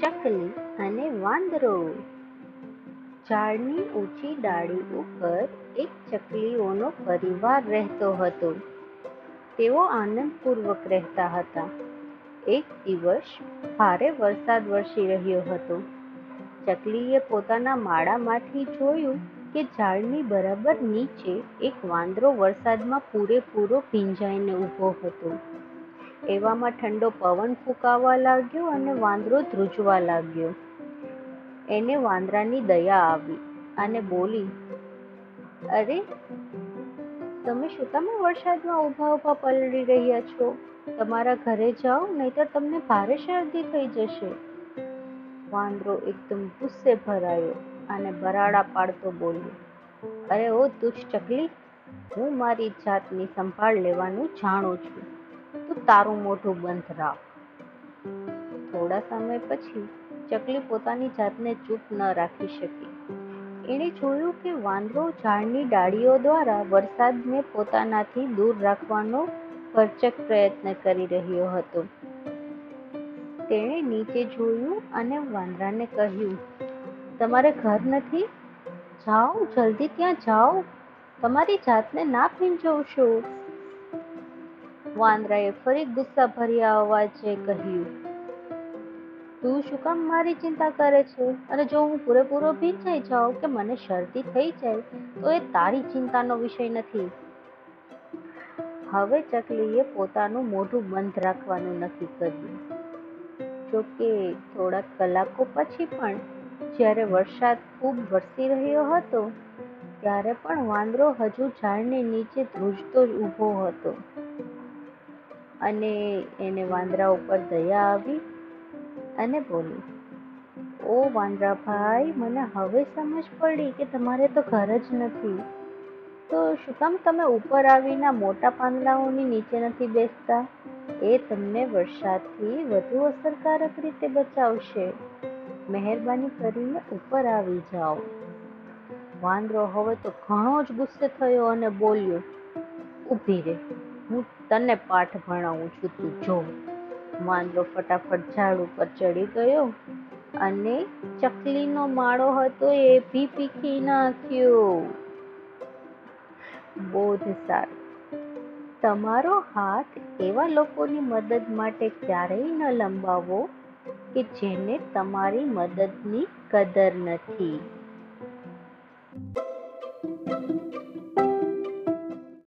ચકલી અને વાંદરો. ઝાડની ઊંચી ડાળી ઉપર એક ચકલીઓનો પરિવાર રહેતો હતો. તેઓ આનંદપૂર્વક રહેતા હતા. એક દિવસ ભારે વરસાદ વરસી રહ્યો હતો. ચકલીએ પોતાના માળામાંથી જોયું કે ઝાડની બરાબર નીચે એક વાંદરો વરસાદમાં પૂરેપૂરો ભીંજાઈને ઊભો હતો. એવામાં ઠંડો પવન ફૂંકાવા લાગ્યો અને વાંદરો ધ્રુજવા લાગ્યો. એને વાંદરાની દયા આવી અને બોલી, અરે, તમે શું તમે વરસાદમાં ઊભા ઊભા પલળી રહ્યા છો? તમારા ઘરે જાઓ, નહીતર તમને ભારે શરદી થઈ જશે. વાંદરો એકદમ ગુસ્સે ભરાયો અને બરાડા પાડતો બોલ્યો, અરે ઓ દુષ્ટ ચકલી હું મારી જાતની સંભાળ લેવાનું જાણું છું. તું તારું મોઢું બંધ રાખ. થોડા સમય પછી ચકલી પોતાની જાતને ચૂપ ન રાખી શકી. એણે જોયું કે વાંદરો ઝાડની ડાળીઓ દ્વારા વરસાદને પોતાનાથી દૂર રાખવાનો ભરચક પ્રયત્ન કરી રહ્યો હતો. તેણે નીચે જોયું અને વાંદરાને કહ્યું, તમારે ઘર નથી? જાઓ, જલ્દી ત્યાં જાઓ. તમારી જાતને ના ભીંજવશો. વાંદરાએ ફરી ગુસ્સા ભર્યા અવાજે કહ્યું, તું શું કામ મારી ચિંતા કરે છે? અને જો હું પૂરેપૂરો ભીંજાઈ જાઉં કે મને શરદી થઈ જાય, તો એ તારી ચિંતાનો વિષય નથી. હવે ચકલીએ પોતાનું મોઢું બંધ રાખવાનું નક્કી કર્યું. જોકે થોડાક કલાકો પછી પણ, જ્યારે વરસાદ ખૂબ વરસી રહ્યો હતો, ત્યારે પણ વાંદરો હજુ ઝાડની નીચે ધ્રુજતો જ ઊભો હતો. અને એને વાંદરા ઉપર દયા આવી અને બોલી, ઓ વાંદરા ભાઈ મને હવે સમજ પડી કે તમારે તો ઘર જ નથી. તો શું કામ તમે ઉપર આવીને મોટા પાંદડાઓની નીચે નથી બેસતા? એ તમને વરસાદથી વધુ અસરકારક રીતે બચાવશે. મહેરબાની કરીને ઉપર આવી જાઓ. વાંદરો હવે તો ઘણો જ ગુસ્સે થયો અને બોલ્યો, ઊભી રે. હું તને પાઠ ભણાવું છું, તું જો. માંદરો ફટાફટ ઝાડ ઉપર ચડી ગયો અને ચકલીનો માળો હતો એ ભી પીખી નાખ્યો. બોધ સારું. તમારો હાથ એવા લોકોની મદદ માટે ક્યારેય ન લંબાવો કે જેને તમારી મદદની કદર નથી. thank you